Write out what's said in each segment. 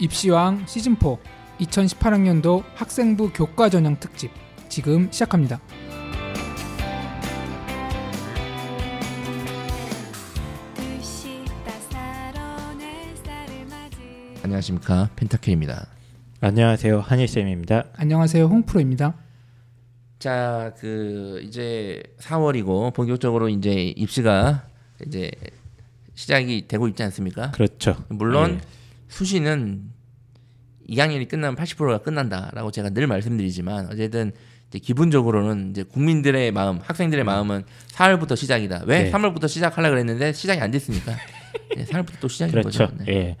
입시왕 시즌4 2018학년도 학생부 교과 전형 특집 지금 시작합니다. 안녕하십니까 펜타케입니다. 안녕하세요 한일 쌤입니다. 안녕하세요 홍프로입니다. 자, 그 이제 4월이고 본격적으로 이제 입시가 이제 시작이 되고 있지 않습니까? 그렇죠. 물론 네. 수시는 2학년이 끝나면 80%가 끝난다라고 제가 늘 말씀드리지만 어쨌든 이제 기본적으로는 이제 국민들의 마음, 학생들의 마음은 4월부터 시작이다. 왜? 네. 3월부터 시작하려 그랬는데 시작이 안 됐으니까 네, 4월부터 또 시작인 그렇죠. 거죠. 네. 예.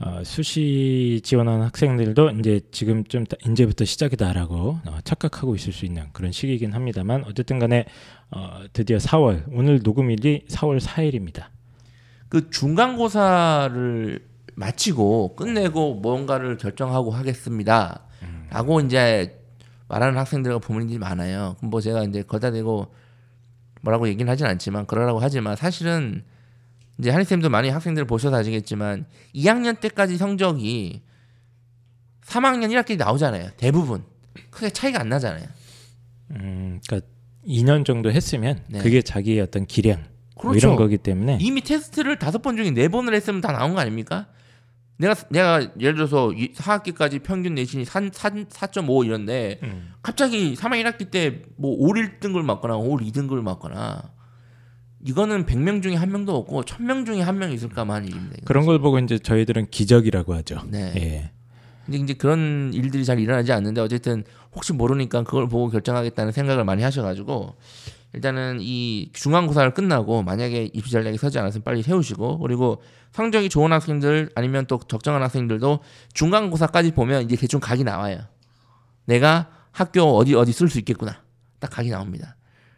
어, 수시 지원하는 학생들도 이제 지금 좀 다- 이제부터 시작이다라고 어, 착각하고 있을 수 있는 그런 시기이긴 합니다만 어쨌든 간에 어, 드디어 4월 오늘 녹음일이 4월 4일입니다. 그 중간고사를 마치고 끝내고 뭔가를 결정하고 하겠습니다. 라고 이제 말하는 학생들과 부모님들이 많아요. 그럼 뭐 제가 이제 거다 대고 뭐라고 얘기는 하진 않지만 그러라고 하지만 사실은 이제 한희쌤도 많이 학생들을 보셔서 아시겠지만 2학년 때까지 성적이 3학년 1학기 나오잖아요. 대부분. 크게 차이가 안 나잖아요. 음, 그러니까 2년 정도 했으면 네. 그게 자기의 어떤 기량 뭐 그렇죠. 이런 거기 때문에 이미 테스트를 다섯 번 중에 네 번을 했으면 다 나온 거 아닙니까? 내가 내가 예를 들어서 4학기까지 평균 내신이 4, 4.5 이런데 음, 갑자기 3학 1학기 때뭐올 1등급을 맞거나 올 2등급을 맞거나 이거는 100명 중에 한 명도 없고 1000명 중에 한 명 있을까만 일입니다. 그런 걸 보고 이제 저희들은 기적이라고 하죠. 네. 예. 근데 이제 그런 일들이 잘 일어나지 않는데 어쨌든 혹시 모르니까 그걸 보고 결정하겠다는 생각을 많이 하셔 가지고 일단은 이 중간고사를 끝나고 만약에 입시 전략이 서지 않았으면 빨리 세우시고 그리고 성적이 좋은 학생들 아니면 또 적정한 학생들도 중간고사까지 보면 이제 대충 각이 나와요. 내가 학교 어디 어디 쓸 수 있겠구나 딱 각이 나옵니다.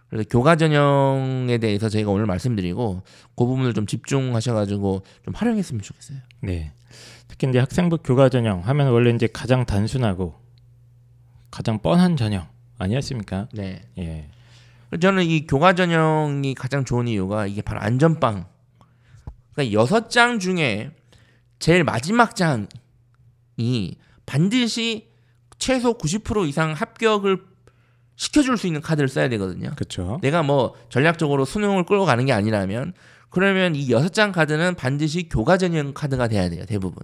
그래서 교과 전형에 대해서 저희가 오늘 말씀드리고 그 부분을 좀 집중하셔가지고 좀 활용했으면 좋겠어요. 네. 특히 이제 학생부 교과 전형 하면 원래 이제 가장 단순하고 가장 뻔한 전형 아니었습니까? 네. 예. 저는 이 교과 전형이 가장 좋은 이유가 이게 바로 안전빵. 그러니까 여섯 장 중에 제일 마지막 장이 반드시 최소 90% 이상 합격을 시켜줄 수 있는 카드를 써야 되거든요. 그렇죠. 내가 뭐 전략적으로 수능을 끌고 가는 게 아니라면 그러면 이 여섯 장 카드는 반드시 교과 전형 카드가 돼야 돼요 대부분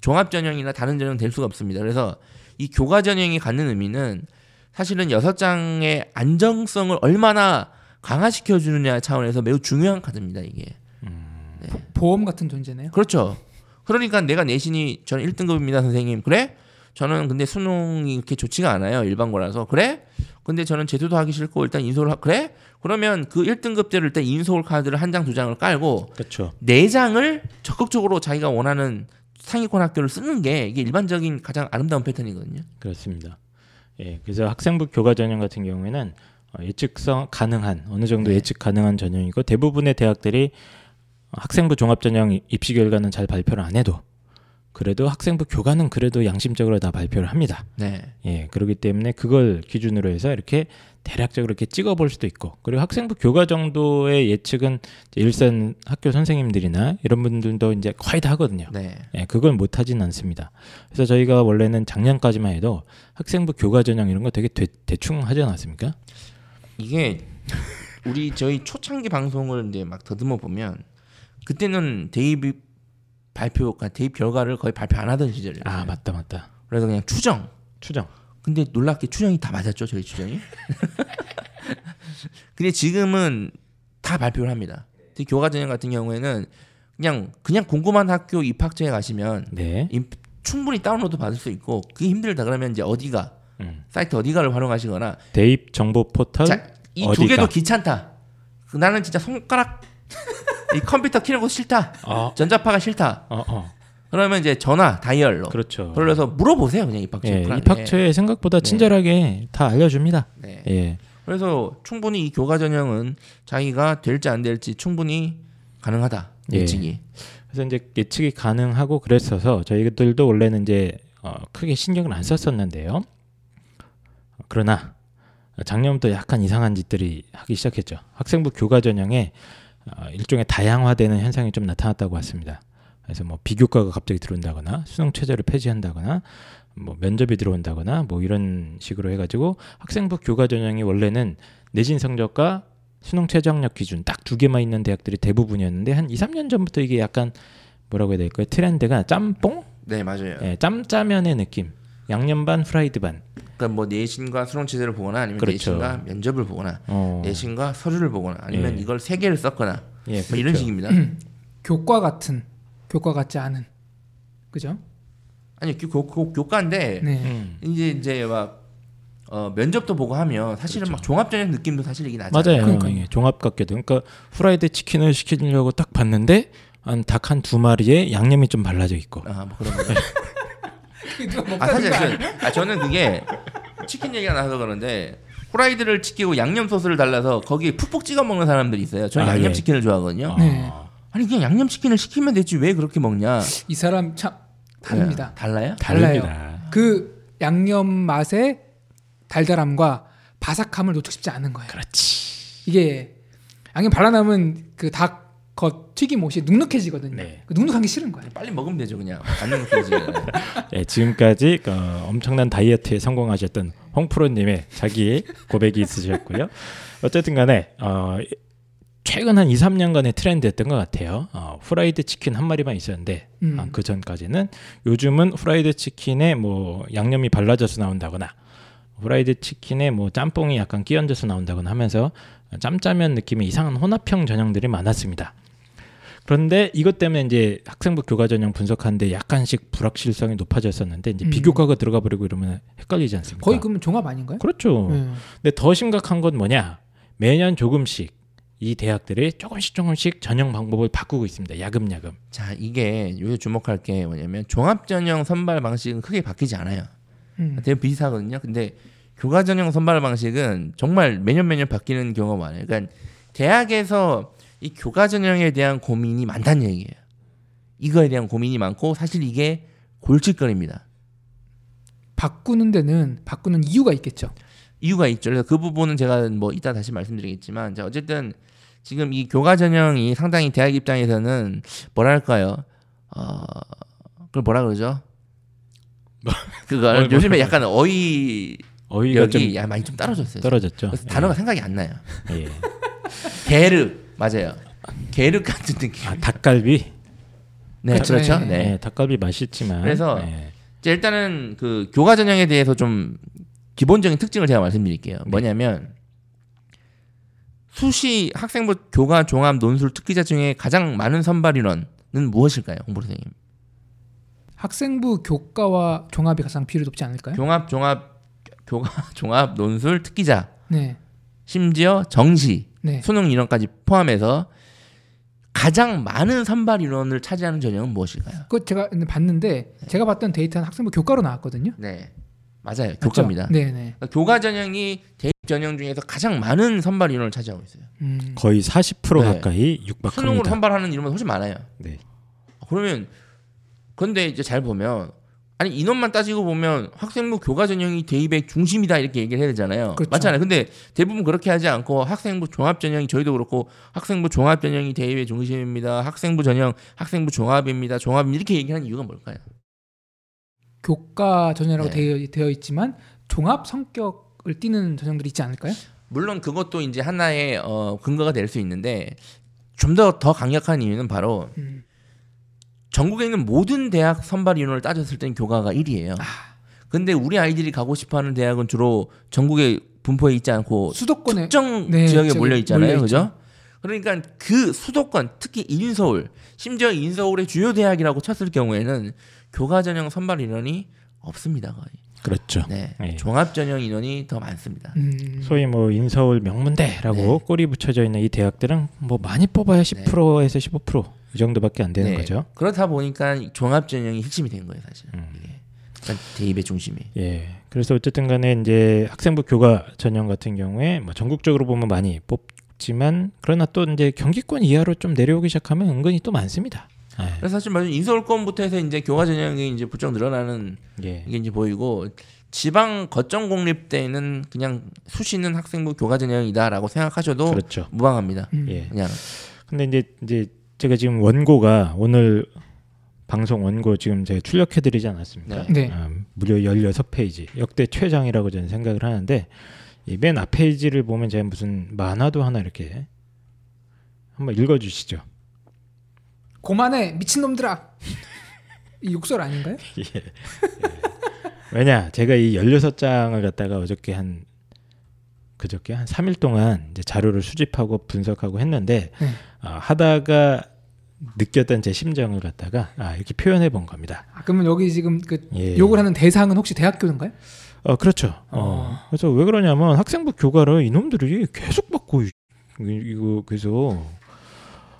종합 전형이나 다른 전형 될 수가 없습니다 그래서 이 교과 전형이 갖는 의미는 사실은 여섯 장의 안정성을 얼마나 강화시켜 주느냐 차원에서 매우 중요한 카드입니다 이게. 보험 같은 존재네요. 그렇죠. 그러니까 내가 내신이 저는 1등급입니다 선생님. 그래? 저는 근데 수능이 그렇게 좋지가 않아요 일반고라서. 그래? 근데 저는 제도도 하기 싫고 일단 인솔 하... 그래? 그러면 그 1등급제를 일단 인솔 카드를 한 장 두 장을 깔고 그렇죠. 네 장을 적극적으로 자기가 원하는 상위권 학교를 쓰는 게 이게 일반적인 가장 아름다운 패턴이거든요. 그렇습니다. 예. 그래서 학생부 교과 전형 같은 경우에는 어, 예측성 가능한 어느 정도 네. 예측 가능한 전형이고 대부분의 대학들이 학생부 종합 전형 입시 결과는 잘 발표를 안 해도 그래도 학생부 교과는 그래도 양심적으로 다 발표를 합니다. 네. 예, 그렇기 때문에 그걸 기준으로 해서 이렇게 대략적으로 이렇게 찍어볼 수도 있고 그리고 학생부 교과 정도의 예측은 일선 학교 선생님들이나 이런 분들도 이제 거의 다 하거든요. 네. 예, 그걸 못 하진 않습니다. 그래서 저희가 원래는 작년까지만 해도 학생부 교과 전형 이런 거 되게 대, 대충 하지 않았습니까? 이게 우리 저희 초창기 방송을 이제 막 더듬어 보면 그때는 대입 발표, 그러니까 대입 결과를 거의 발표 안 하던 시절이에요. 아 맞다 맞다. 그래서 그냥 추정. 추정. 근데 놀랍게 추정이 다 맞았죠 저희 추정이. 근데 지금은 다 발표를 합니다. 특히 교과 전형 같은 경우에는 그냥 그냥 궁금한 학교 입학처에 가시면 네. 임- 충분히 다운로드 받을 수 있고 그게 힘들다 그러면 이제 어디가 음. 사이트 어디가를 활용하시거나 대입 정보 포털 자, 이두 어디가? 개도 귀찮다. 그 나는 진짜 손가락 이 컴퓨터 키는 거 싫다. 어, 전자파가 싫다. 어, 어. 그러면 이제 전화 다이얼로 그렇죠. 그래서 물어보세요 그냥 입학처 예. 입학처에 생각보다 친절하게 다 알려줍니다. 네. 예. 그래서 충분히 이 교과 전형은 자기가 될지 안 될지 충분히 가능하다 예. 예측이. 그래서 이제 예측이 가능하고 그랬어서 저희들도 원래는 이제 어, 크게 신경을 안 썼었는데요. 그러나 작년부터 약간 이상한 짓들이 하기 시작했죠. 학생부 교과 전형에 어, 일종의 다양화되는 현상이 좀 나타났다고 봤습니다. 그래서 뭐 비교과가 갑자기 들어온다거나 수능 최저를 폐지한다거나 뭐 면접이 들어온다거나 뭐 이런 식으로 해가지고 학생부 교과 전형이 원래는 내신 성적과 수능 최저학력 기준 딱 두 개만 있는 대학들이 대부분이었는데 한 2, 3년 전부터 이게 약간 뭐라고 해야 될까요? 트렌드가 짬뽕? 네 맞아요. 예, 짬짜면의 느낌. 양념 반 프라이드 반. 그러니까 뭐 내신과 수능 체제를 보거나 아니면 그렇죠. 내신과 면접을 보거나 어. 내신과 서류를 보거나 아니면 예. 이걸 세 개를 썼거나 예, 뭐 이런 그렇죠. 식입니다. 교과 같은 교과 같지 않은 그죠? 아니 교, 교, 교, 교과인데 네. 음. 이제 이제 막 어, 면접도 보고 하면 사실은 그렇죠. 막 종합전형 느낌도 사실 이게 나잖아요. 맞아요. 그러니까요. 이게 종합 같게도. 그러니까 프라이드 치킨을 시키려고 딱 봤는데 한 닭 한 두 마리에 양념이 좀 발라져 있고. 아, 뭐 그런 거. 아 사실 저, 아, 저는 그게 치킨 얘기가 나서 그런데 후라이드를 치키고 양념 소스를 달라서 거기에 푹푹 찍어 먹는 사람들이 있어요. 저는 아, 양념 예. 치킨을 좋아하거든요. 네. 아니 그냥 양념 치킨을 시키면 되지 왜 그렇게 먹냐? 이 사람 참 다릅니다. 네, 달라요? 달라요. 다릅니다. 그 양념 맛의 달달함과 바삭함을 놓치고 싶지 않은 거예요. 그렇지. 이게 양념 발라놓으면 그 닭 겉 튀김 옷이 눅눅해지거든요. 네. 그 눅눅한 게 싫은 거예요. 빨리 먹으면 되죠 그냥. 안 먹지. 예, 지금까지 어, 엄청난 다이어트에 성공하셨던 홍프로님의 자기 고백이 있으셨고요. 어쨌든 간에 어, 최근 한 2, 3년간의 트렌드였던 것 같아요. 어, 후라이드 치킨 한 마리만 있었는데 음. 아, 그 전까지는 요즘은 후라이드 치킨에 뭐 양념이 발라져서 나온다거나 후라이드 치킨에 뭐 짬뽕이 약간 끼얹어서 나온다거나 하면서 짬짜면 느낌의 이상한 혼합형 전형들이 많았습니다. 그런데 이것 때문에 이제 학생부 교과 전형 분석하는데 약간씩 불확실성이 높아졌었는데 이제 음. 비교과가 들어가 버리고 이러면 헷갈리지 않습니까? 거의 그러면 종합 아닌가요? 그렇죠. 네. 근데 더 심각한 건 뭐냐? 매년 조금씩 이 대학들이 조금씩 조금씩 전형 방법을 바꾸고 있습니다. 야금야금. 자 이게 요새 주목할 게 뭐냐면 종합 전형 선발 방식은 크게 바뀌지 않아요. 음. 되게 비슷하거든요. 근데 교과 전형 선발 방식은 정말 매년 매년 바뀌는 경우가 많아요. 그러니까 대학에서 이 교과 전형에 대한 고민이 많다는 얘기예요. 이거에 대한 고민이 많고 사실 이게 골칫거리입니다. 바꾸는 데는 바꾸는 이유가 있겠죠. 이유가 있죠. 그래서 그 부분은 제가 뭐 이따 다시 말씀드리겠지만 자, 어쨌든 지금 이 교과 전형이 상당히 대학 입장에서는 뭐랄까요? 어 그걸 뭐라 그러죠? 그걸 뭐, 뭐, 요즘에 뭐. 약간 어휘 어휘가 좀 야 많이 좀 떨어졌어요. 떨어졌죠. 그래서 예. 단어가 생각이 안 나요. 예. 게르 맞아요. 게르 같은 느낌. 아, 닭갈비. 네, 그렇죠. 네. 네. 네, 닭갈비 맛있지만. 그래서 네. 자, 일단은 그 교과 전형에 대해서 좀 기본적인 특징을 제가 말씀드릴게요. 네. 뭐냐면 수시 학생부 교과 종합 논술 특기자 중에 가장 많은 선발 인원은 무엇일까요, 홍보 선생님? 학생부 교과와 종합이 가장 비율이 높지 않을까요? 종합 종합 교과 종합 논술 특기자 네. 심지어 정시 네. 수능 인원까지 포함해서 가장 많은 선발 인원을 차지하는 전형은 무엇일까요? 그거 제가 봤는데 제가 봤던 데이터는 학생부 교과로 나왔거든요. 네, 맞아요. 맞죠? 교과입니다. 네, 네. 그러니까 교과 전형이 대입 전형 중에서 가장 많은 선발 인원을 차지하고 있어요. 음. 거의 40% 네. 가까이 수능으로 육박합니다. 선발하는 인원은 훨씬 많아요. 네. 그러면 근데 이제 잘 보면 아니 인원만 따지고 보면 학생부 교과 전형이 대입의 중심이다 이렇게 얘기를 해야 되잖아요. 그렇죠. 맞잖아요. 근데 대부분 그렇게 하지 않고 학생부 종합 전형이 저희도 그렇고 학생부 종합 전형이 대입의 중심입니다. 학생부 전형 학생부 종합입니다. 종합 이렇게 얘기하는 이유가 뭘까요? 교과 전형이라고 네. 되어, 되어 있지만 종합 성격을 띠는 전형들이 있지 않을까요? 물론 그것도 이제 하나의 어, 근거가 될 수 있는데 좀 더더 강력한 이유는 바로 음. 전국에 있는 모든 대학 선발 인원을 따졌을 때는 교과가 1위예요. 아. 근데 우리 아이들이 가고 싶어하는 대학은 주로 전국에 분포해 있지 않고 수도권에 특정 네, 지역에 몰려 있잖아요. 몰려 그죠? 그러니까 그 수도권 특히 인서울 심지어 인서울의 주요 대학이라고 쳤을 경우에는 교과 전형 선발 인원이 없습니다. 거의. 그렇죠. 네. 네. 종합 전형 인원이 더 많습니다. 음. 소위 뭐 인서울 명문대라고 네. 꼬리 붙여져 있는 이 대학들은 뭐 많이 뽑아야 10%에서 15% 이 정도밖에 안 되는 네. 거죠. 그렇다 보니까 종합 전형이 핵심이 된 거예요, 사실. 음. 그러니까 대입의 중심이. 예. 그래서 어쨌든 간에 이제 학생부 교과 전형 같은 경우에 뭐 전국적으로 보면 많이 뽑지만 그러나 또 이제 경기권 이하로 좀 내려오기 시작하면 은근히 또 많습니다. 예. 그래서 사실 말씀 인서울권부터 해서 이제 교과 전형이 이제 부쩍 늘어나는 예. 이게 이제 보이고 지방 거점 공립대는 그냥 수시는 학생부 교과 전형이다라고 생각하셔도 그렇죠. 무방합니다. 음. 예. 그냥 근데 이제 이제 제가 지금 원고가 오늘 방송 원고 지금 제가 출력해 드리지 않았습니까? 네. 네. 아, 무려 16페이지 역대 최장이라고 저는 생각을 하는데 이맨앞 페이지를 보면 제가 무슨 만화도 하나 이렇게 한번 읽어 주시죠. 고만해 미친놈들아. 이 욕설 아닌가요? 왜냐 제가 이 16장을 갖다가 어저께 한 그저께 한 3일 동안 이제 자료를 수집하고 분석하고 했는데 네. 아, 하다가 느꼈던 제 심정을 갖다가 아, 이렇게 표현해 본 겁니다. 아, 그러면 여기 지금 그 예. 욕을 하는 대상은 혹시 대학교인가요? 어 그렇죠. 어. 어. 그래서 왜 그러냐면 학생부 교과를 이놈들이 계속 받고 이- 이거 그래서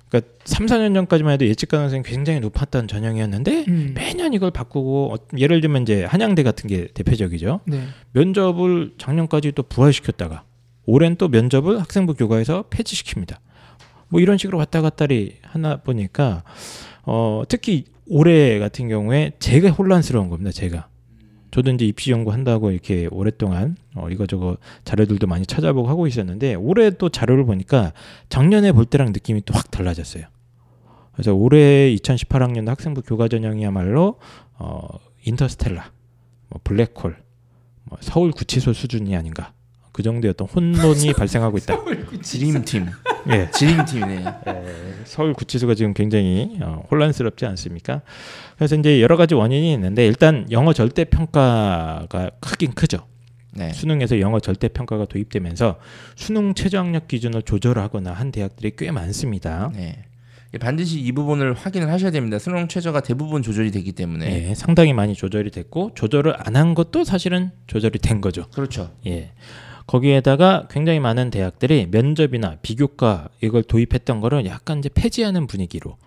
그러니까 3, 4년 전까지만 해도 예측 가능성이 굉장히 높았던 전형이었는데 음. 매년 이걸 바꾸고 어, 예를 들면 이제 한양대 같은 게 대표적이죠. 네. 면접을 작년까지 또 부활시켰다가 올해는 또 면접을 학생부 교과에서 폐지시킵니다. 뭐 이런 식으로 왔다 갔다리 하나 보니까 어 특히 올해 같은 경우에 제가 혼란스러운 겁니다. 제가 저도 이제 입시 연구 한다고 이렇게 오랫동안 어 이거저거 자료들도 많이 찾아보고 하고 있었는데 올해 또 자료를 보니까 작년에 볼 때랑 느낌이 또 확 달라졌어요. 그래서 올해 2018학년 학생부 교과 전형이야말로 어 인터스텔라, 뭐 블랙홀, 뭐 서울 구치소 수준이 아닌가 그 정도의 어떤 혼돈이 발생하고 있다. 드림팀, 예, 드림팀이네요. 서울 구치소가 지금 굉장히 어, 혼란스럽지 않습니까? 그래서 이제 여러 가지 원인이 있는데 일단 영어 절대 평가가 크긴 크죠. 네. 수능에서 영어 절대 평가가 도입되면서 수능 최저학력 기준을 조절하거나 한 대학들이 꽤 많습니다. 네. 반드시 이 부분을 확인을 하셔야 됩니다. 수능 최저가 대부분 조절이 되기 때문에. 예, 상당히 많이 조절이 됐고 조절을 안 한 것도 사실은 조절이 된 거죠. 그렇죠. 예. 거기에다가 굉장히 많은 대학들이 면접이나 비교과 이걸 도입했던 거를 약간 이제 폐지하는 분위기로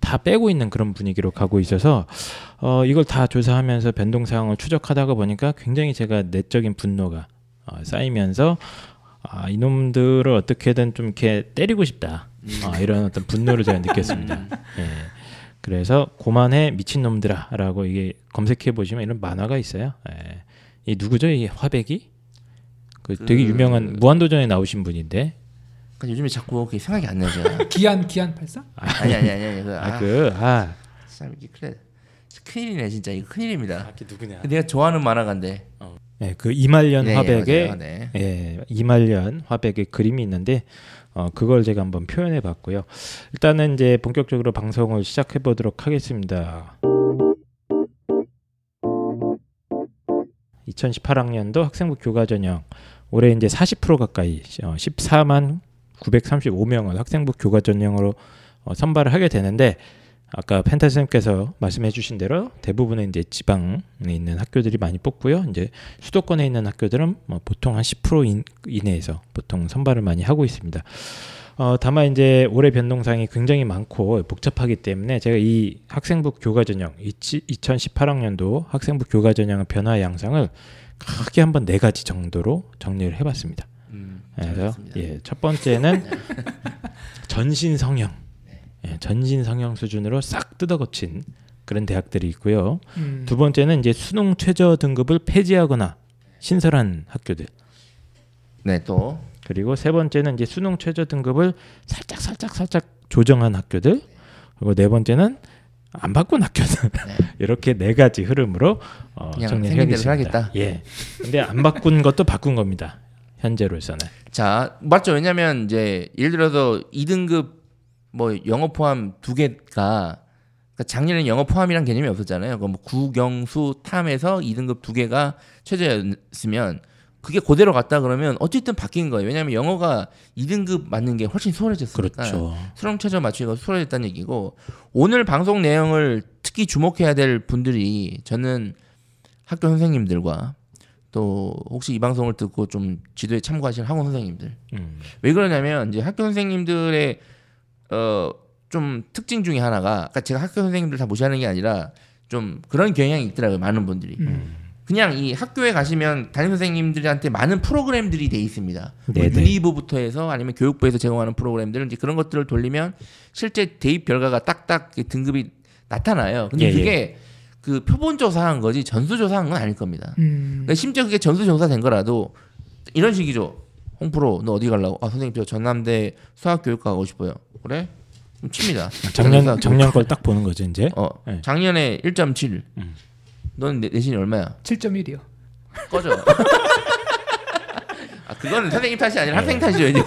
다 빼고 있는 그런 분위기로 가고 있어서 어 이걸 다 조사하면서 변동 사항을 추적하다가 보니까 굉장히 제가 내적인 분노가 어, 쌓이면서 아 이놈들을 어떻게든 좀 이렇게 때리고 싶다 아, 이런 어떤 분노를 제가 느꼈습니다. 예. 그래서 고만해 미친 놈들아라고 이게 검색해 보시면 이런 만화가 있어요. 예. 이 누구죠? 이 화백이? 그 되게 그- 유명한 무한도전에 나오신 분인데 그러니까 요즘에 자꾸 그게 생각이 안 나죠. 기안 기안 팔사? 아니 아니 아니 아니. 그, 아, 아 그 아 참 이게 그래. 큰일이네 진짜 이거 큰일입니다. 그 누구냐? 내가 좋아하는 만화가인데. 네, 그 이말년 네, 화백의 맞아요. 네. 예, 이말년 화백의 그림이 있는데 어, 그걸 제가 한번 표현해 봤고요. 일단은 이제 본격적으로 방송을 시작해 보도록 하겠습니다. 2018학년도 학생부 교과 전형 올해 이제 40% 가까이 어, 14만 935명을 학생부 교과 전형으로 어, 선발을 하게 되는데 아까 펜타쌤께서 말씀해 주신 대로 대부분은 이제 지방에 있는 학교들이 많이 뽑고요. 이제 수도권에 있는 학교들은 뭐 보통 한 10% 인, 이내에서 보통 선발을 많이 하고 있습니다. 어, 다만 이제 올해 변동사항이 굉장히 많고 복잡하기 때문에 제가 이 학생부 교과 전형 2018학년도 학생부 교과 전형 변화 양상을 크게 한번 네 가지 정도로 정리를 해봤습니다. 음, 그래서 잘했습니다. 예, 첫 번째는 전신 성형, 예, 전신 성형 수준으로 싹 뜯어고친 그런 대학들이 있고요. 음. 두 번째는 이제 수능 최저 등급을 폐지하거나 신설한 학교들. 네 또. 그리고 세 번째는 이제 수능 최저 등급을 살짝 살짝 살짝 조정한 학교들. 그리고 네 번째는 안 바꾼 학교들. 이렇게 네 가지 흐름으로 어. 하겠다. 예. 근데 안 바꾼 것도 바꾼 겁니다. 현재로서는. 자 맞죠. 왜냐하면 이제 예를 들어서 2등급 뭐 영어 포함 두 개가 그러니까 작년에 영어 포함이란 개념이 없었잖아요. 그뭐 국영수 탐에서 2등급 두 개가 최저였으면 그게 그대로 갔다 그러면 어쨌든 바뀐 거예요. 왜냐하면 영어가 2등급 맞는 게 훨씬 수월해졌으니까. 그렇죠. 수능 최저 맞추기가 수월해졌다는 얘기고 오늘 방송 내용을 특히 주목해야 될 분들이 저는 학교 선생님들과 또 혹시 이 방송을 듣고 좀 지도에 참고하실 학원 선생님들 음. 왜 그러냐면 이제 학교 선생님들의 어 좀 특징 중에 하나가 그러니까 제가 학교 선생님들 다 무시하는 게 아니라 좀 그런 경향이 있더라고요 많은 분들이 음. 그냥 이 학교에 가시면 담임 선생님들한테 많은 프로그램들이 돼 있습니다. 뭐 네네. 유니부부터 해서 아니면 교육부에서 제공하는 프로그램들 이제 그런 것들을 돌리면 실제 대입 결과가 딱딱 그 등급이 나타나요. 근데 예, 그게 그 표본 조사한 거지 전수 조사한 건 아닐 겁니다. 음. 그러니까 심지어 그게 전수 조사 된 거라도 이런 식이죠. 홍프로 너 어디 가려고? 아 선생님 저 전남대 수학교육과 가고 싶어요. 그래? 좀 칩니다. 작년 그래서 작년 걸 딱 보는 거죠 이제. 어 네. 작년에 1.7. 음. 넌 내, 내신이 얼마야? 7.1이요. 꺼져. 아 그거는 선생님 탓이 아니라 학생 탓이죠 이제.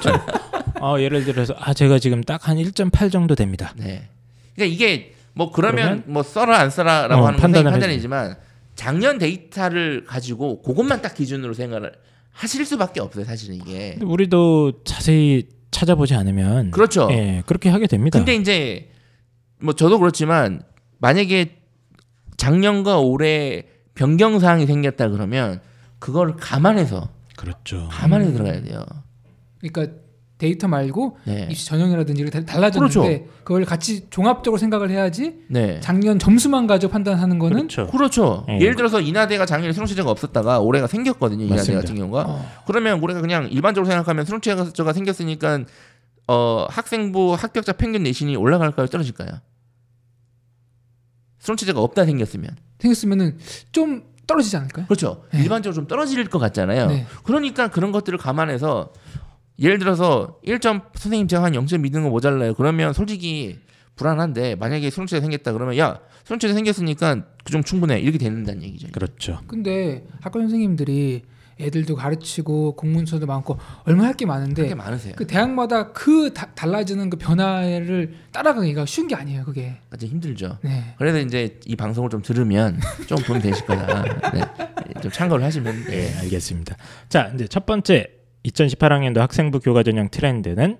어 예를 들어서 아 제가 지금 딱 한 1.8 정도 됩니다. 네. 그러니까 이게 뭐 그러면, 그러면? 뭐 써라 안 써라라고 어, 하는 판단을 판단이지만 작년 데이터를 가지고 그것만 딱 기준으로 생각을 하실 수밖에 없어요 사실은 이게. 우리도 자세히 찾아보지 않으면 그렇죠. 예 그렇게 하게 됩니다. 근데 이제 뭐 저도 그렇지만 만약에 작년과 올해 변경 사항이 생겼다 그러면 그걸 감안해서 그렇죠. 감안해서 음. 들어가야 돼요. 그러니까 데이터 말고 네. 입시 전형이라든지 달라졌는데 그렇죠. 그걸 같이 종합적으로 생각을 해야지 네. 작년 점수만 가지고 판단하는 거는 그렇죠. 그렇죠. 네. 예를 들어서 인하대가 작년에 수능체제가 없었다가 올해가 생겼거든요. 인하대 맞습니다. 같은 경우가. 어, 그러면 우리가 그냥 일반적으로 생각하면 수능체제가 생겼으니까 어, 학생부 합격자 평균 내신이 올라갈까요? 떨어질까요? 수능체제가 없다 생겼으면 생겼으면은 좀 떨어지지 않을까요? 그렇죠. 네. 일반적으로 좀 떨어질 것 같잖아요. 네. 그러니까 그런 것들을 감안해서 예를 들어서 1점 선생님 제가 한 0점 믿는 거 모자라요. 그러면 솔직히 불안한데 만약에 수능체제 생겼다 그러면 야 수능체제 생겼으니까 그 좀 충분해 이렇게 되는다는 얘기죠. 그렇죠. 근데 학과 선생님들이 애들도 가르치고 공문서도 많고 얼마나 할 게 많은데 그게 많으세요. 그 대학마다 그 다- 달라지는 그 변화를 따라가기가 쉬운 게 아니에요. 그게. 좀 힘들죠. 네. 그래서 이제 이 방송을 좀 들으면 좀 도움 되실 거다. 네. 좀 참고를 하시면 네. 예, 알겠습니다. 자, 이제 첫 번째 2018학년도 학생부 교과 전형 트렌드는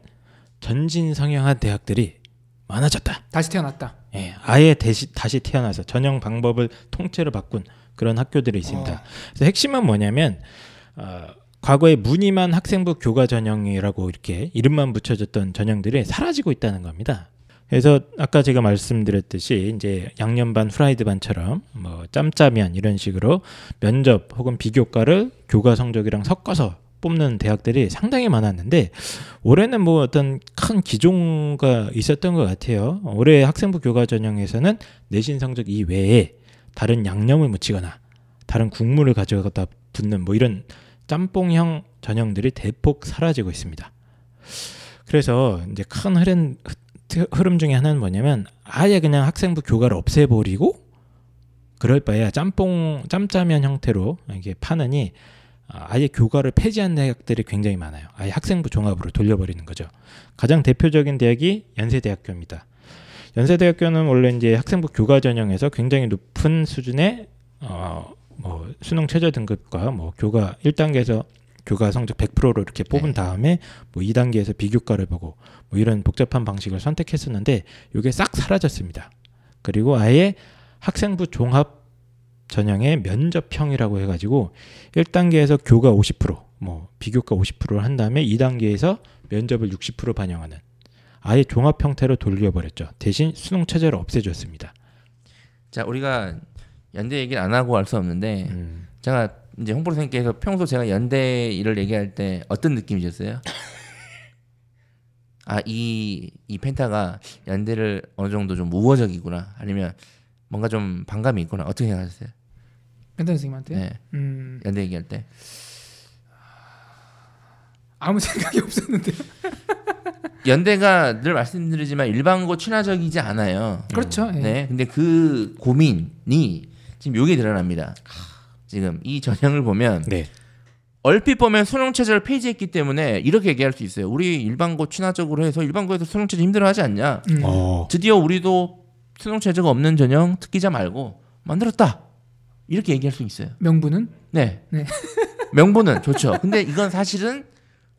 전진 성형한 대학들이 많아졌다. 다시 태어났다. 예, 아예 대시, 다시 태어나서 전형 방법을 통째로 바꾼 그런 학교들이 있습니다. 어. 그래서 핵심은 뭐냐면 어, 과거에 무늬만 학생부 교과 전형이라고 이렇게 이름만 붙여졌던 전형들이 사라지고 있다는 겁니다. 그래서 아까 제가 말씀드렸듯이 이제 양념반 후라이드 반처럼 뭐 짬짜면 이런 식으로 면접 혹은 비교과를 교과 성적이랑 섞어서 뽑는 대학들이 상당히 많았는데 올해는 뭐 어떤 큰 기종가 있었던 것 같아요. 올해 학생부 교과 전형에서는 내신 성적 이외에 다른 양념을 묻히거나 다른 국물을 가져가다 붙는 뭐 이런 짬뽕형 전형들이 대폭 사라지고 있습니다. 그래서 이제 큰 흐름 흐름 중에 하나는 뭐냐면 아예 그냥 학생부 교과를 없애버리고 그럴 바에야 짬뽕 짬짜면 형태로 이게 파느니 아, 아예 교과를 폐지한 대학들이 굉장히 많아요. 아예 학생부 종합으로 돌려버리는 거죠. 가장 대표적인 대학이 연세대학교입니다. 연세대학교는 원래 이제 학생부 교과 전형에서 굉장히 높은 수준의 어 뭐 수능 최저 등급과 뭐 교과 1단계에서 교과 성적 100%로 이렇게 뽑은 네. 다음에 뭐 2단계에서 비교과를 보고 뭐 이런 복잡한 방식을 선택했었는데 이게 싹 사라졌습니다. 그리고 아예 학생부 종합 전형의 면접형이라고 해가지고 1단계에서 교과 50%, 뭐 비교과 50%를 한 다음에 2단계에서 면접을 60% 반영하는 아예 종합 형태로 돌려버렸죠. 대신 수능 체제를 없애줬습니다. 자 우리가 연대 얘기를 안 하고 할수 없는데 음. 제가 이제 홍보 선생님께서 평소 제가 연대 일을 얘기할 때 어떤 느낌이셨어요? 아이 이 펜타가 연대를 어느 정도 좀 우호적이구나 아니면 뭔가 좀 반감이 있구나 어떻게 생각하셨어요? 펜타 선생님한테. 네 음, 연대 얘기할 때 아무 생각이 없었는데. 연대가 늘 말씀드리지만 일반고 친화적이지 않아요. 그렇죠. 예. 네 근데 그 고민이 지금 여기 드러납니다. 지금 이 전형을 보면 네. 얼핏 보면 수능 체제를 폐지했기 때문에 이렇게 얘기할 수 있어요. 우리 일반고 친화적으로 해서 일반고에서 수능 체제 힘들어하지 않냐? 음. 어. 드디어 우리도 수능 체제가 없는 전형 특기자 말고 만들었다. 이렇게 얘기할 수 있어요. 명분은 네. 네. 명분은 좋죠. 근데 이건 사실은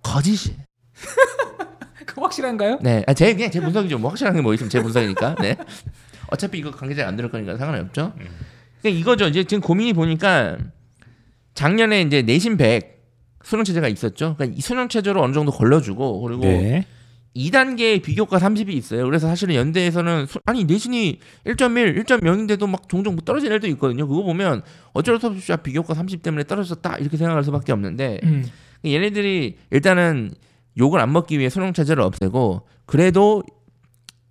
거짓이. 그 확실한가요? 네. 아, 제 그냥 제 분석이죠. 뭐 확실한 게 뭐 있으면 제 분석이니까. 네. 어차피 이거 관계자 안 들을 거니까 상관이 없죠. 그러니까 이거죠. 이제 지금 고민이 보니까 작년에 이제 내신 100 수능 체제가 있었죠. 그러니까 이 수능 체제로 어느 정도 걸러주고 그리고 네. 2단계 비교과 30이 있어요. 그래서 사실은 연대에서는 수- 아니 내신이 1.1, 1.0인데도 막 종종 뭐 떨어지는 애도 있거든요. 그거 보면 어쩔 수 없이 아, 비교과 30 때문에 떨어졌다 이렇게 생각할 수밖에 없는데 음. 얘네들이 일단은 욕을 안 먹기 위해 수능 체제를 없애고 그래도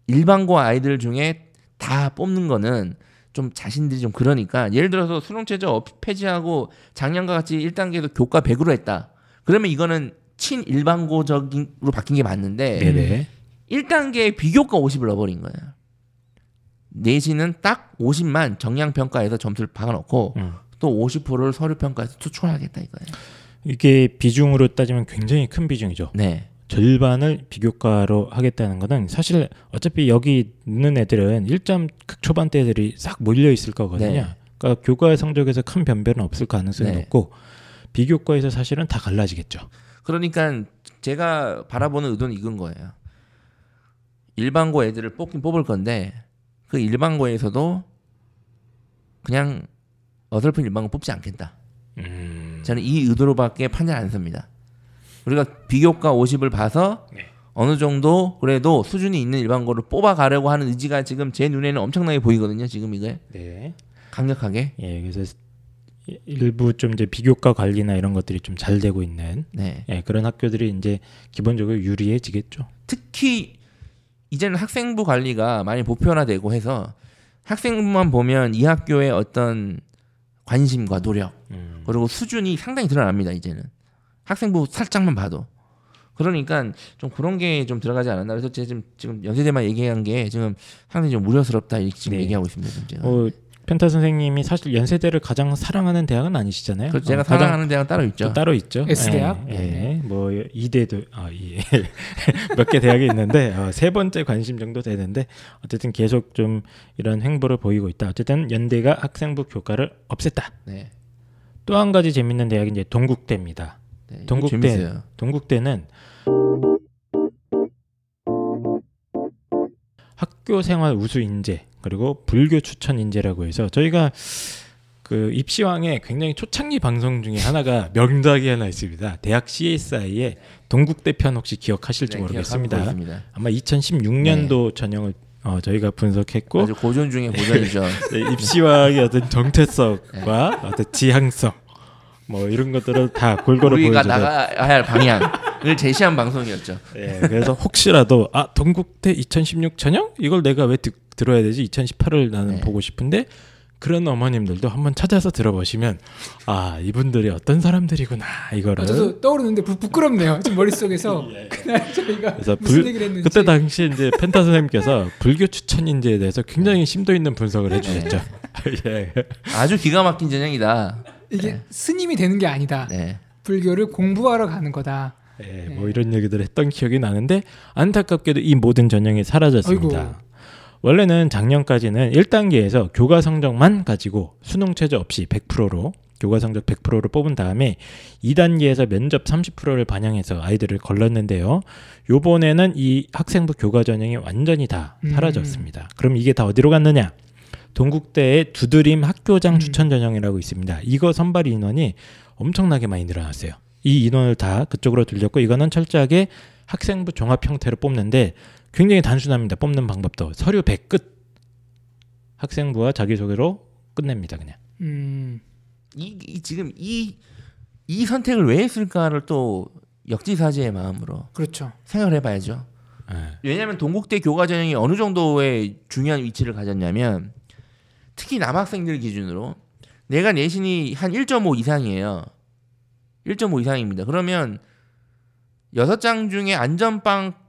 일반고 아이들 중에 다 뽑는 거는 좀 자신들이 좀 그러니까 예를 들어서 수능 체제 없- 폐지하고 작년과 같이 1단계도 교과 100으로 했다. 그러면 이거는 친일반고적으로 바뀐 게 맞는데 네네. 1단계에 비교과 50을 넣어버린 거예요. 내신은 딱 50만 정량 평가에서 점수를 박아놓고 음. 또 50%를 서류 평가에서 투출하겠다 이거예요. 이게 비중으로 따지면 굉장히 큰 비중이죠. 네, 절반을 비교과로 하겠다는 거는 사실 어차피 여기 있는 애들은 1점 극초반대 애들이 싹 몰려 있을 거거든요. 네. 그러니까 교과 성적에서 큰 변별은 없을 가능성이 네. 높고 비교과에서 사실은 다 갈라지겠죠. 그러니까 제가 바라보는 의도는 이건 거예요. 일반고 애들을 뽑긴 뽑을 건데 그 일반고에서도 그냥 어설픈 일반고 뽑지 않겠다. 음. 저는 이 의도로밖에 판단 안 섭니다. 우리가 비교과 50을 봐서 네. 어느 정도 그래도 수준이 있는 일반고를 뽑아가려고 하는 의지가 지금 제 눈에는 엄청나게 보이거든요. 지금 이게 네. 강력하게. 예, 그래서 일부 좀 이제 비교과 관리나 이런 것들이 좀 잘 되고 있는 네. 예, 그런 학교들이 이제 기본적으로 유리해지겠죠. 특히 이제는 학생부 관리가 많이 보편화되고 해서 학생부만 보면 이 학교의 어떤 관심과 노력 음. 그리고 수준이 상당히 드러납니다. 이제는 학생부 살짝만 봐도 그러니까 좀 그런 게 좀 들어가지 않았나 그래서 제가 지금 지금 연세대만 얘기한 게 지금 상당히 좀 우려스럽다 이렇게 지금 네. 얘기하고 있습니다. 제가. 어, 펜타 선생님이 사실 연세대를 가장 사랑하는 대학은 아니시잖아요. 그래서 제가 어, 사랑하는 대학은 따로 있죠. 또 따로 있죠. S대학? 예, 예. 뭐 이대도 아, 예. 몇개 대학이 있는데 어, 세 번째 관심 정도 되는데 어쨌든 계속 좀 이런 행보를 보이고 있다. 어쨌든 연대가 학생부 교과를 없앴다. 네. 또 한 가지 재밌는 대학이 이제 동국대입니다. 네. 동국대. 재밌어요. 동국대는 학교 생활 우수 인재 그리고 불교 추천 인재라고 해서 저희가 그 입시왕의 굉장히 초창기 방송 중에 하나가 명작이 하나 있습니다. 대학 CSI의 동국대 편 혹시 기억하실지 네, 모르겠습니다. 아마 2016년도 전형을 어, 저희가 분석했고 아주 고전 중에 고전이죠. 네, 입시왕의 어떤 정체성과 어떤 지향성 뭐 이런 것들을 다 골고루 우리가 나가야 할 방향을 제시한 방송이었죠. 예, 그래서 혹시라도 아 동국대 2016 전형 이걸 내가 왜 듣, 들어야 되지 2018을 나는 네. 보고 싶은데 그런 어머님들도 한번 찾아서 들어보시면 아 이분들이 어떤 사람들이구나 이거를 아, 저도 떠오르는데 부, 부끄럽네요. 지금 머릿속에서 그날 저희가 그래서 무슨 불- 얘기를 했는지 그때 당시 이제 펜타 선생님께서 불교 추천 인재에 대해서 굉장히 심도 있는 분석을 해주셨죠. 예. 아주 기가 막힌 전형이다. 이게 네. 스님이 되는 게 아니다. 네. 불교를 공부하러 가는 거다. 예, 뭐 이런 얘기들을 했던 기억이 나는데 안타깝게도 이 모든 전형이 사라졌습니다. 아이고. 원래는 작년까지는 1단계에서 교과 성적만 가지고 수능 최저 없이 100%로 교과 성적 100%를 뽑은 다음에 2단계에서 면접 30%를 반영해서 아이들을 걸렀는데요. 요번에는 이 학생부 교과 전형이 완전히 다 음. 사라졌습니다. 그럼 이게 다 어디로 갔느냐? 동국대의 두드림 학교장 음. 추천 전형이라고 있습니다. 이거 선발 인원이 엄청나게 많이 늘어났어요. 이 인원을 다 그쪽으로 돌렸고 이거는 철저하게 학생부 종합 형태로 뽑는데 굉장히 단순합니다. 뽑는 방법도 서류 100 끝. 학생부와 자기소개로 끝냅니다. 그냥. 음, 이, 이 지금 이, 이 선택을 왜 했을까를 또 역지사지의 마음으로 그렇죠. 생각을 해봐야죠. 예. 왜냐하면 동국대 교과 전형이 어느 정도의 중요한 위치를 가졌냐면 특히 남학생들 기준으로 내가 내신이 한 1.5 이상이에요. 1.5 이상입니다. 그러면 여섯 장 중에 안전빵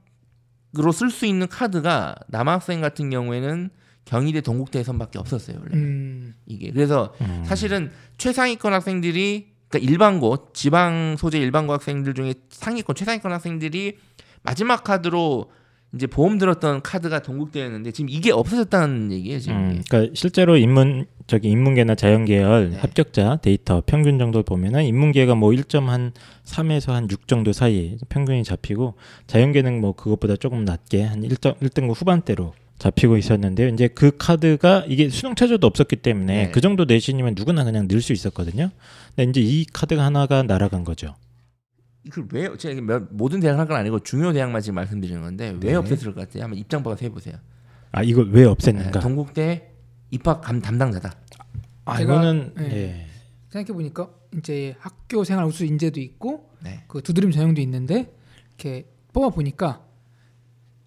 으로 쓸 수 있는 카드가 남학생 같은 경우에는 경희대 동국대 선밖에 없었어요. 원래 음, 이게 그래서 음. 사실은 최상위권 학생들이 그러니까 일반고 지방 소재 일반고 학생들 중에 상위권 최상위권 학생들이 마지막 카드로 이제 보험 들었던 카드가 동국대였는데 지금 이게 없어졌다는 얘기예요 지금. 음. 그러니까 실제로 인문 저기 인문계나 자연계열 네. 합격자 데이터 평균 정도 보면은 인문계가 뭐 1.3에서 한 6 정도 사이 평균이 잡히고 자연계는 뭐 그것보다 조금 낮게 한 1점 1등급 후반대로 잡히고 있었는데요. 이제 그 카드가 이게 수능 최저도 없었기 때문에 네. 그 정도 내신이면 누구나 그냥 늘 수 있었거든요. 근데 이제 이 카드가 하나가 날아간 거죠. 이걸 왜 제가 몇- 모든 대학 할 건 아니고 중요 대학만 지금 말씀드리는 건데 왜 네. 없앴을 것 같아요? 한번 입장 봐서 해보세요. 아 이걸 왜 네, 없앴는가? 동국대 입학 감 담당자다. 아 이거는 네. 예. 생각해 보니까 이제 학교 생활 우수 인재도 있고 네. 그 두드림 전형도 있는데 이렇게 뽑아 보니까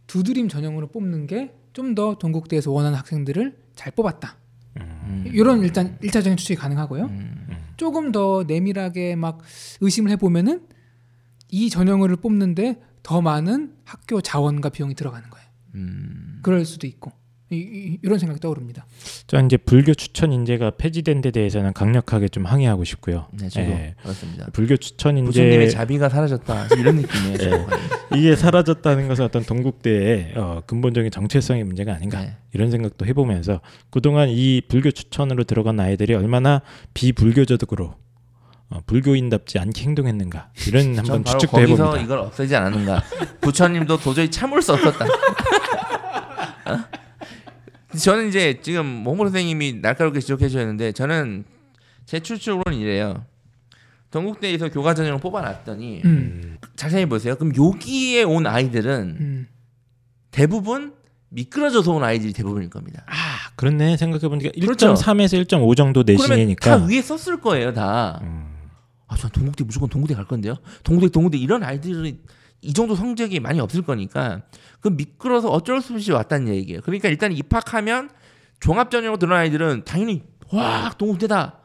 두드림 전형으로 뽑는 게 좀 더 동국대에서 원하는 학생들을 잘 뽑았다. 음. 이런 일단 일차적인 추측이 가능하고요. 음. 조금 더 내밀하게 막 의심을 해보면은 이 전형을 뽑는데 더 많은 학교 자원과 비용이 들어가는 거예요. 음. 그럴 수도 있고 이, 런 생각이 떠오릅니다. 저 이제 불교 추천 인재가 폐지된 데 대해서는 강력하게 좀 항의하고 싶고요. 네, 저도 예. 그렇습니다. 불교 추천 부처님의 인재 자비가 사라졌다 이런 느낌이에요. 예. 이게 사라졌다는 것은 어떤 동국대의 어, 근본적인 정체성의 문제가 아닌가 네. 이런 생각도 해보면서 그동안 이 불교 추천으로 들어간 아이들이 얼마나 비불교적으로 어, 불교인답지 않게 행동했는가 이런 전 한번 추측도 거기서 해봅니다. 이걸 없애지 않았는가. 부처님도 도저히 참을 수 없었다. 어? 저는 이제 지금 모모 선생님이 날카롭게 지적해 주셨는데 저는 제 추측으로는 이래요. 동국대에서 교과 전형을 뽑아놨더니 음, 자세히 보세요. 그럼 여기에 온 아이들은 음. 대부분 미끄러져서 온 아이들이 대부분일 겁니다. 아 그렇네 생각해보니까 그렇죠. 1.3에서 1.5 정도 내신이니까 다 위에 썼을 거예요, 다. 음, 아, 전 동국대 무조건 동국대 갈 건데요. 동국대 동국대 이런 아이들이 이 정도 성적이 많이 없을 거니까 그 미끄러서 어쩔 수 없이 왔다는 얘기예요. 그러니까 일단 입학하면 종합 전형으로 들어온 아이들은 당연히 와 동국대다.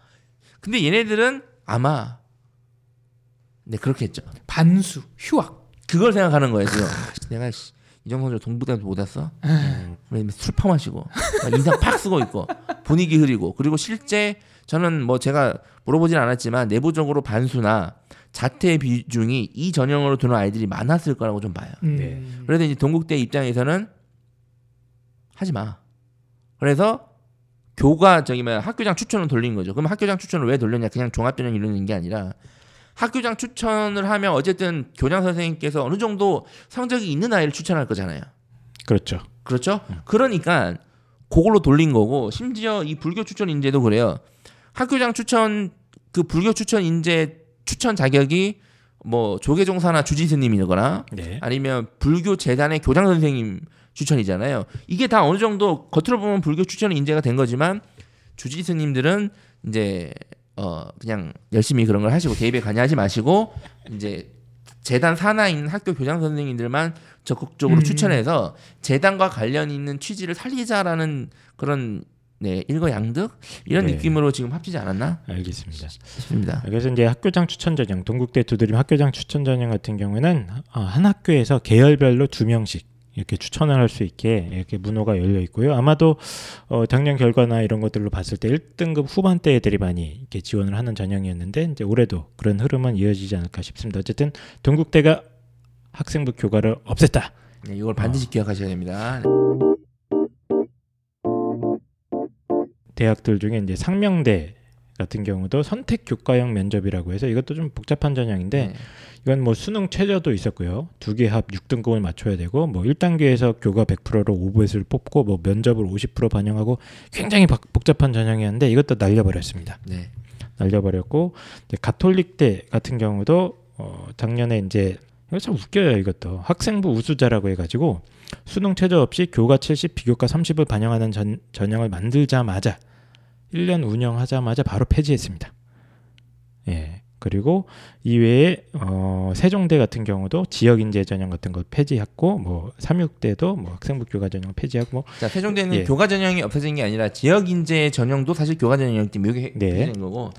근데 얘네들은 아마 네 그렇게 했죠. 반수 휴학. 그걸 생각하는 거예요 지금. 아, 내가 씨, 이정선을 동부대한테 못 왔어. 그러면 술 퍼마시고 막 인상 팍 쓰고 있고 분위기 흐리고 그리고 실제 저는 뭐 제가 물어보진 않았지만 내부적으로 반수나 자퇴 비중이 이 전형으로 드는 아이들이 많았을 거라고 좀 봐요. 음. 네. 그래서 이제 동국대 입장에서는 하지 마. 그래서 교과 저기 뭐 학교장 추천을 돌린 거죠. 그럼 학교장 추천을 왜 돌렸냐? 그냥 종합 전형 이러는 게 아니라 학교장 추천을 하면 어쨌든 교장 선생님께서 어느 정도 성적이 있는 아이를 추천할 거잖아요. 그렇죠. 그렇죠? 그러니까 그걸로 돌린 거고 심지어 이 불교 추천 인재도 그래요. 학교장 추천 그 불교 추천 인재 추천 자격이 뭐 조계종사나 주지스님이거나 네. 아니면 불교 재단의 교장 선생님 추천이잖아요. 이게 다 어느 정도 겉으로 보면 불교 추천 인재가 된 거지만 주지스님들은 이제 어 그냥 열심히 그런 걸 하시고 대입에 관여하지 마시고 이제 재단 있는 학교 교장 선생님들만 적극적으로 음. 추천해서 재단과 관련 있는 취지를 살리자라는 그런 네 일거양득 이런 네. 느낌으로 지금 합치지 않았나 알겠습니다. 싶습니다. 그래서 이제 학교장 추천 전형, 동국대 두드림 학교장 추천 전형 같은 경우에는 어, 한 학교에서 계열별로 두 명씩 이렇게 추천을 할 수 있게 이렇게 문호가 열려 있고요. 아마도 어, 작년 결과나 이런 것들로 봤을 때 1등급 후반대 애들이 많이 이렇게 지원을 하는 전형이었는데 이제 올해도 그런 흐름은 이어지지 않을까 싶습니다. 어쨌든 동국대가 학생부 교과를 없앴다. 네, 이걸 반드시 기억하셔야 됩니다. 대학들 중에 이제 상명대 같은 경우도 선택 교과형 면접이라고 해서 이것도 좀 복잡한 전형인데 네. 이건 뭐 수능 최저도 있었고요. 두 개 합 6등급을 맞춰야 되고 뭐 1단계에서 교과 100%로 오브에스를 뽑고 뭐 면접을 50% 반영하고 굉장히 박- 복잡한 전형이었는데 이것도 날려버렸습니다. 네. 날려버렸고 가톨릭대 같은 경우도 어 작년에 이제 참 웃겨요 이것도 학생부 우수자라고 해가지고 수능 최저 없이 교과 70 비교과 30을 반영하는 전, 전형을 만들자마자 1년 운영하자마자 바로 폐지했습니다. 예. 그리고 이외에 어, 세종대 같은 경우도 지역 인재 전형 같은 거 폐지했고 뭐 삼육대도 뭐 학생부 교과 전형 폐지하고 뭐 자 세종대는 예. 교과 전형이 없어진 게 아니라 지역 인재 전형도 사실 교과 전형이기 때문에 이게 네. 폐지된 거고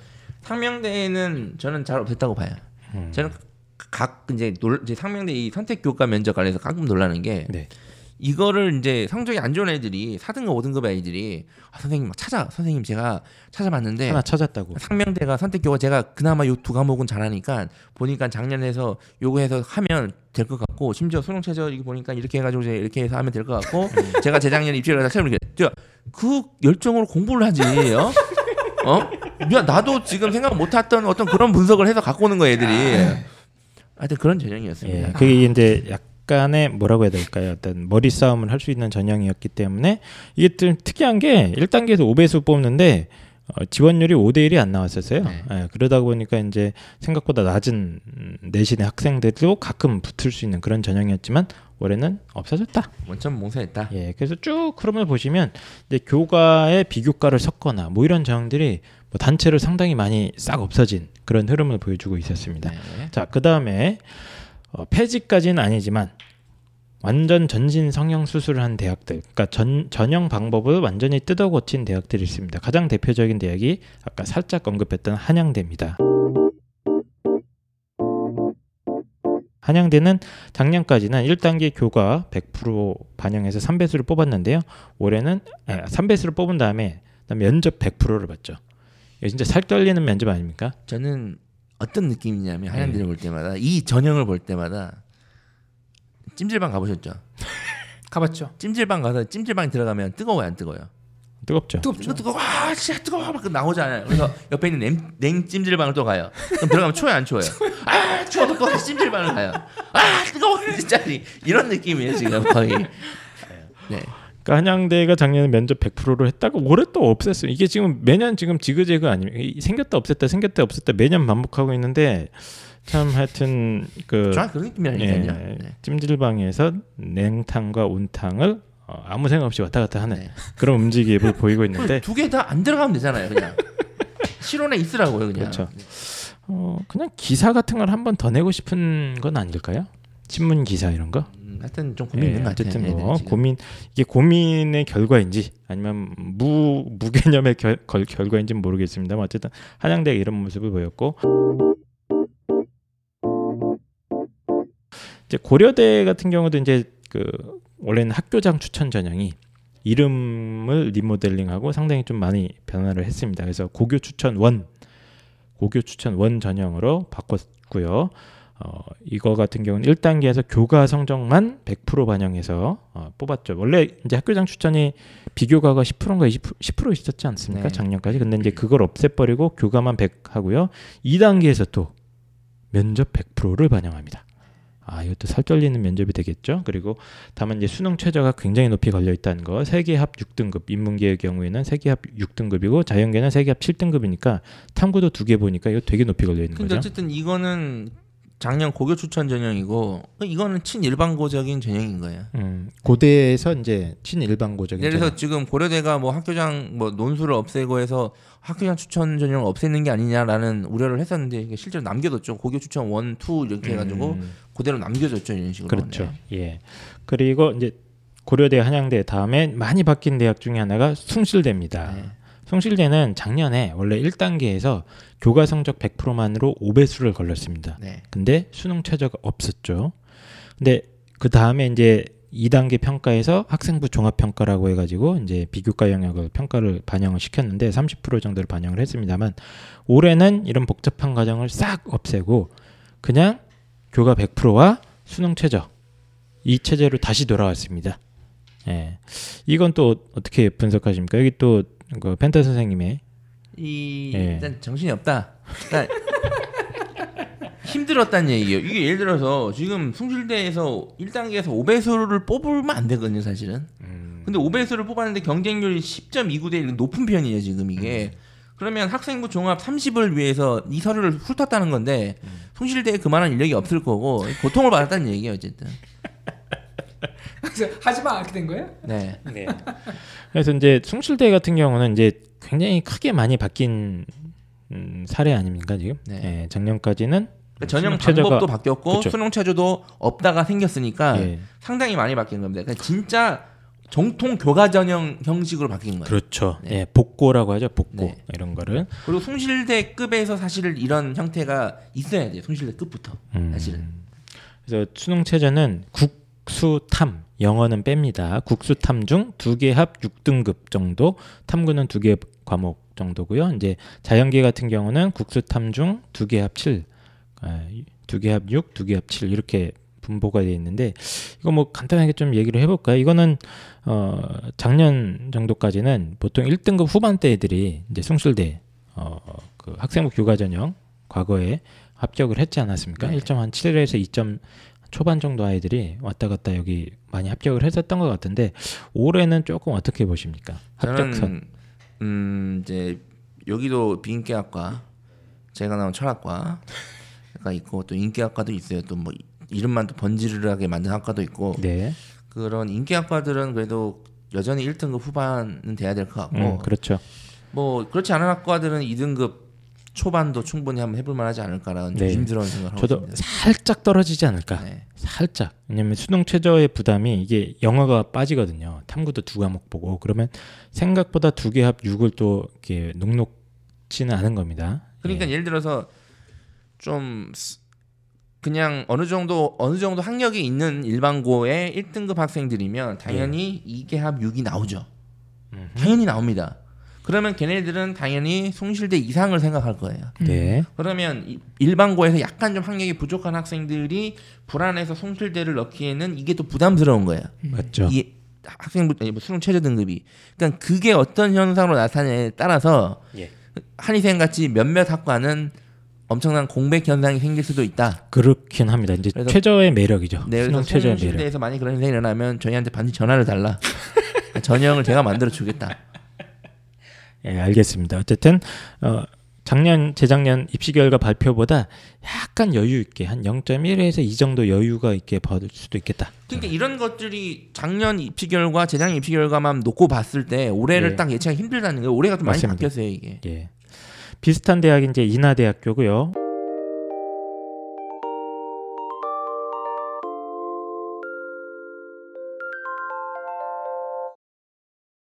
상명대는 저는 잘 없앴다고 봐요. 음, 저는 각 이제, 놀, 이제 상명대 이 선택 교과 면접 관련해서 가끔 놀라는 게 네. 이거를 이제 성적이 안 좋은 애들이 4등급 5등급 애들이 아, 선생님 막 찾아 선생님 제가 찾아봤는데 하나 찾았다고. 상명대가 선택 교과 제가 그나마 요 두 과목은 잘하니까 보니까 작년에서 요거 해서 하면 될 것 같고 심지어 수능 최저 이거 보니까 이렇게 해가지고 이제 이렇게 해서 하면 될 것 같고 제가 재작년에 입시를 처음 이렇게 저그 열정으로 공부를 하지 어? 어? 야 나도 지금 생각 못했던 어떤 그런 분석을 해서 갖고 오는 거 애들이 하여튼 그런 전형이었습니다. 예, 그게 이제 약간의 뭐라고 해야 될까요? 어떤 머리 싸움을 할 수 있는 전형이었기 때문에 이게 좀 특이한 게 1단계에서 5배수 뽑는데 어, 지원율이 5대 1이 안 나왔었어요. 네. 예, 그러다 보니까 이제 생각보다 낮은 음, 내신의 학생들도 가끔 붙을 수 있는 그런 전형이었지만 올해는 없어졌다. 원천 몽사했다. 예, 그래서 쭉 흐름을 보시면 이제 교과에 비교과를 섞거나 뭐 이런 전형들이 뭐 단체로 상당히 많이 싹 없어진 그런 흐름을 보여주고 있었습니다. 네. 자, 그 다음에 어, 폐지까지는 아니지만 완전 전신 성형 수술을 한 대학들, 그러니까 전 전형 방법을 완전히 뜯어 고친 대학들이 있습니다. 가장 대표적인 대학이 아까 살짝 언급했던 한양대입니다. 한양대는 작년까지는 1단계 교과 100% 반영해서 3배수를 뽑았는데요. 올해는 아, 3배수를 뽑은 다음에 면접 100%를 받죠. 진짜 살 떨리는 면접 아닙니까? 저는 어떤 느낌이냐면 네. 하얀들을 볼 때마다 이 전형을 볼 때마다 찜질방 가보셨죠? 가봤죠. 찜질방 가서 찜질방 들어가면 뜨거워요 안 뜨거워요? 뜨겁죠. 뜨겁죠. 뜨거워 아 진짜 뜨거워 막 나오잖아요. 그래서 옆에 있는 냉, 냉 찜질방을 또 가요. 그럼 들어가면 추워요 안 추워요? 아 추워 또 다시 찜질방을 가요. 아 뜨거워 진짜 이런 느낌이에요 지금 거의. 네. 그러니까 한양대가 작년에 면접 100%를 했다가 올해 또 없앴어요. 이게 지금 매년 지금 지그재그? 이- 생겼다 없앴다 생겼다 없앴다 매년 반복하고 있는데 참 하여튼 그. 예, 네. 찜질방에서 냉탕과 온탕을 어, 아무 생각 없이 왔다 갔다 하는 네. 그런 움직임을 보이고 있는데 두 개 다 안 들어가면 되잖아요 그냥. 실온에 있으라고요 그냥. 그렇죠. 어, 그냥 기사 같은 걸 한 번 더 내고 싶은 건 아닐까요? 신문 기사 이런 거? 음, 하여튼 좀 고민 예, 있는 것 같아요. 어쨌든 얘네들 뭐 지금. 고민 이게 고민의 결과인지 아니면 무 무개념의 결, 걸- 결과인지는 모르겠습니다만 어쨌든 한양대가 이런 모습을 보였고 이제 고려대 같은 경우도 이제 그 원래는 학교장 추천 전형이 이름을 리모델링하고 상당히 좀 많이 변화를 했습니다. 그래서 고교 추천 원 고교 추천 원 전형으로 바꿨고요. 어, 이거 같은 경우는 1단계에서 교과 성적만 100% 반영해서 어, 뽑았죠. 원래 이제 학교장 추천이 비교과가 10%인가 20%, 10% 있었지 않습니까? 네. 작년까지. 근데 이제 그걸 없애버리고 교과만 100 하고요. 2단계에서 또 면접 100%를 반영합니다. 아, 이것도 살 떨리는 면접이 되겠죠. 그리고 다만 이제 수능 최저가 굉장히 높이 걸려 있다는 거. 세계합 6등급, 인문계의 경우에는 세계합 6등급이고 자연계는 세계합 7등급이니까 탐구도 두 개 보니까 이거 되게 높이 걸려 있는 근데 거죠. 어쨌든 이거는 작년 고교 추천 전형이고 이거는 친일반고적인 전형인 거예요. 음, 고대에서 이제 친일반고적인 예를 들어서. 지금 고려대가 뭐 학교장 뭐 논술을 없애고 해서 학교장 추천 전형을 없애는 게 아니냐라는 우려를 했었는데 이게 실제로 남겨뒀죠. 고교 추천 one, two 이렇게 해가지고 음, 고대로 남겨줬죠 이런 식으로. 그렇죠. 네. 예. 그리고 이제 고려대, 한양대 다음에 많이 바뀐 대학 중에 하나가 숭실대입니다. 네. 숭실대는 작년에 원래 1단계에서 교과 성적 100%만으로 5배수를 걸렸습니다. 네. 근데 수능 최저가 없었죠. 근데 그 다음에 이제 2단계 평가에서 학생부 종합 평가라고 해가지고 이제 비교과 영역을 평가를 반영을 시켰는데 30% 정도를 반영을 했습니다만 올해는 이런 복잡한 과정을 싹 없애고 그냥 교과 100%와 수능 최저 이 체제로 다시 돌아왔습니다. 예, 이건 또 어떻게 분석하십니까? 여기 또 그 펜타 선생님의 이 예. 일단 정신이 없다. 그러니까 힘들었다는 얘기예요. 이게 예를 들어서 지금 숭실대에서 1단계에서 5배수를 뽑으면 안 되거든요, 사실은. 근데 5배수를 뽑았는데 경쟁률이 10.29대 1 높은 편이에요, 지금 이게. 그러면 학생부 종합 30을 위해서 이 서류를 훑었다는 건데 숭실대에 그만한 인력이 없을 거고 고통을 받았다는 얘기예요, 어쨌든. 그래서 하지마 이렇게 된 거예요? 네. 네. 그래서 이제 숭실대 같은 경우는 이제 굉장히 크게 많이 바뀐 음, 사례 아닙니까 지금? 네. 예, 작년까지는 그러니까 전형 방법도 바뀌었고 그쵸. 수능 체조도 없다가 생겼으니까 예, 상당히 많이 바뀐 겁니다. 그러니까 진짜 정통 교과 전형 형식으로 바뀐 거예요. 그렇죠. 네. 예, 복고라고 하죠. 복고 네. 이런 거를. 그리고 숭실대급에서 사실 이런 형태가 있어야 돼요. 숭실대급부터 음. 사실은. 그래서 수능 체제는 국수탐 영어는 뺍니다. 국수 탐 중 두 개 합 6등급 정도, 탐구는 두 개 과목 정도고요. 이제 자연계 같은 경우는 국수 탐 중 두 개 합 7, 두 개 합 6, 두 개 합 7 이렇게 분보가 되어 있는데 이거 뭐 간단하게 좀 얘기를 해볼까요? 이거는 어 작년 정도까지는 보통 1등급 후반대 애들이 이제 숭실대 어그 학생부 교과 전형 과거에 합격을 했지 않았습니까? 네. 1.7에서 2점 초반 정도 아이들이 왔다 갔다 여기 많이 합격을 했었던 것 같은데 올해는 조금 어떻게 보십니까? 합격선. 저는 음 이제 여기도 비인기학과 제가 나온 철학과가 있고 또 인기학과도 있어요. 또 뭐 이름만 또 번지르르하게 만든 학과도 있고 네, 그런 인기학과들은 그래도 여전히 1등급 후반은 돼야 될 것 같고 음, 그렇죠. 뭐 그렇지 않은 학과들은 2등급 초반도 충분히 한번 해볼 만하지 않을까라는 네. 조심스러운 생각을 하고 저도 있습니다. 살짝 떨어지지 않을까? 네. 살짝. 왜냐면 수능 최저의 부담이 이게 영어가 빠지거든요. 탐구도 두 과목 보고 그러면 생각보다 두 개 합 6을 또 이렇게 녹록지는 않은 겁니다. 그러니까 예. 예. 를 들어서 좀 그냥 어느 정도 어느 정도 학력이 있는 일반고의 1등급 학생들이면 당연히 이 2개 합 6이 나오죠. 당연히 나옵니다. 그러면 걔네들은 당연히 송실대 이상을 생각할 거예요. 네. 그러면 이- 일반고에서 약간 좀 학력이 부족한 학생들이 불안해서 송실대를 넣기에는 이게 또 부담스러운 거예요. 맞죠. 이 학생부 뭐 수능 최저 등급이. 그러니까 그게 어떤 현상으로 나타나냐에 따라서 예. 한의생 같이 몇몇 학과는 엄청난 공백 현상이 생길 수도 있다. 그렇긴 합니다. 이제 최저의 매력이죠. 네, 수능 최저의 매력. 송실대에서 만약 그런 현상이 일어나면 저희한테 반드시 전화를 달라. 전형을 제가 만들어 주겠다. 예, 알겠습니다. 어쨌든 어, 작년 재작년 입시 결과 발표보다 약간 여유 있게 한 0.1에서 2 정도 여유가 있게 받을 수도 있겠다. 그러니까 이런 것들이 작년 입시 결과, 재작년 입시 결과만 놓고 봤을 때 올해를 예. 딱 예측하기 힘들다는 거예요. 올해가 좀 많이 맞습니다. 바뀌었어요 이게. 예. 비슷한 대학이 이제 인하대학교고요.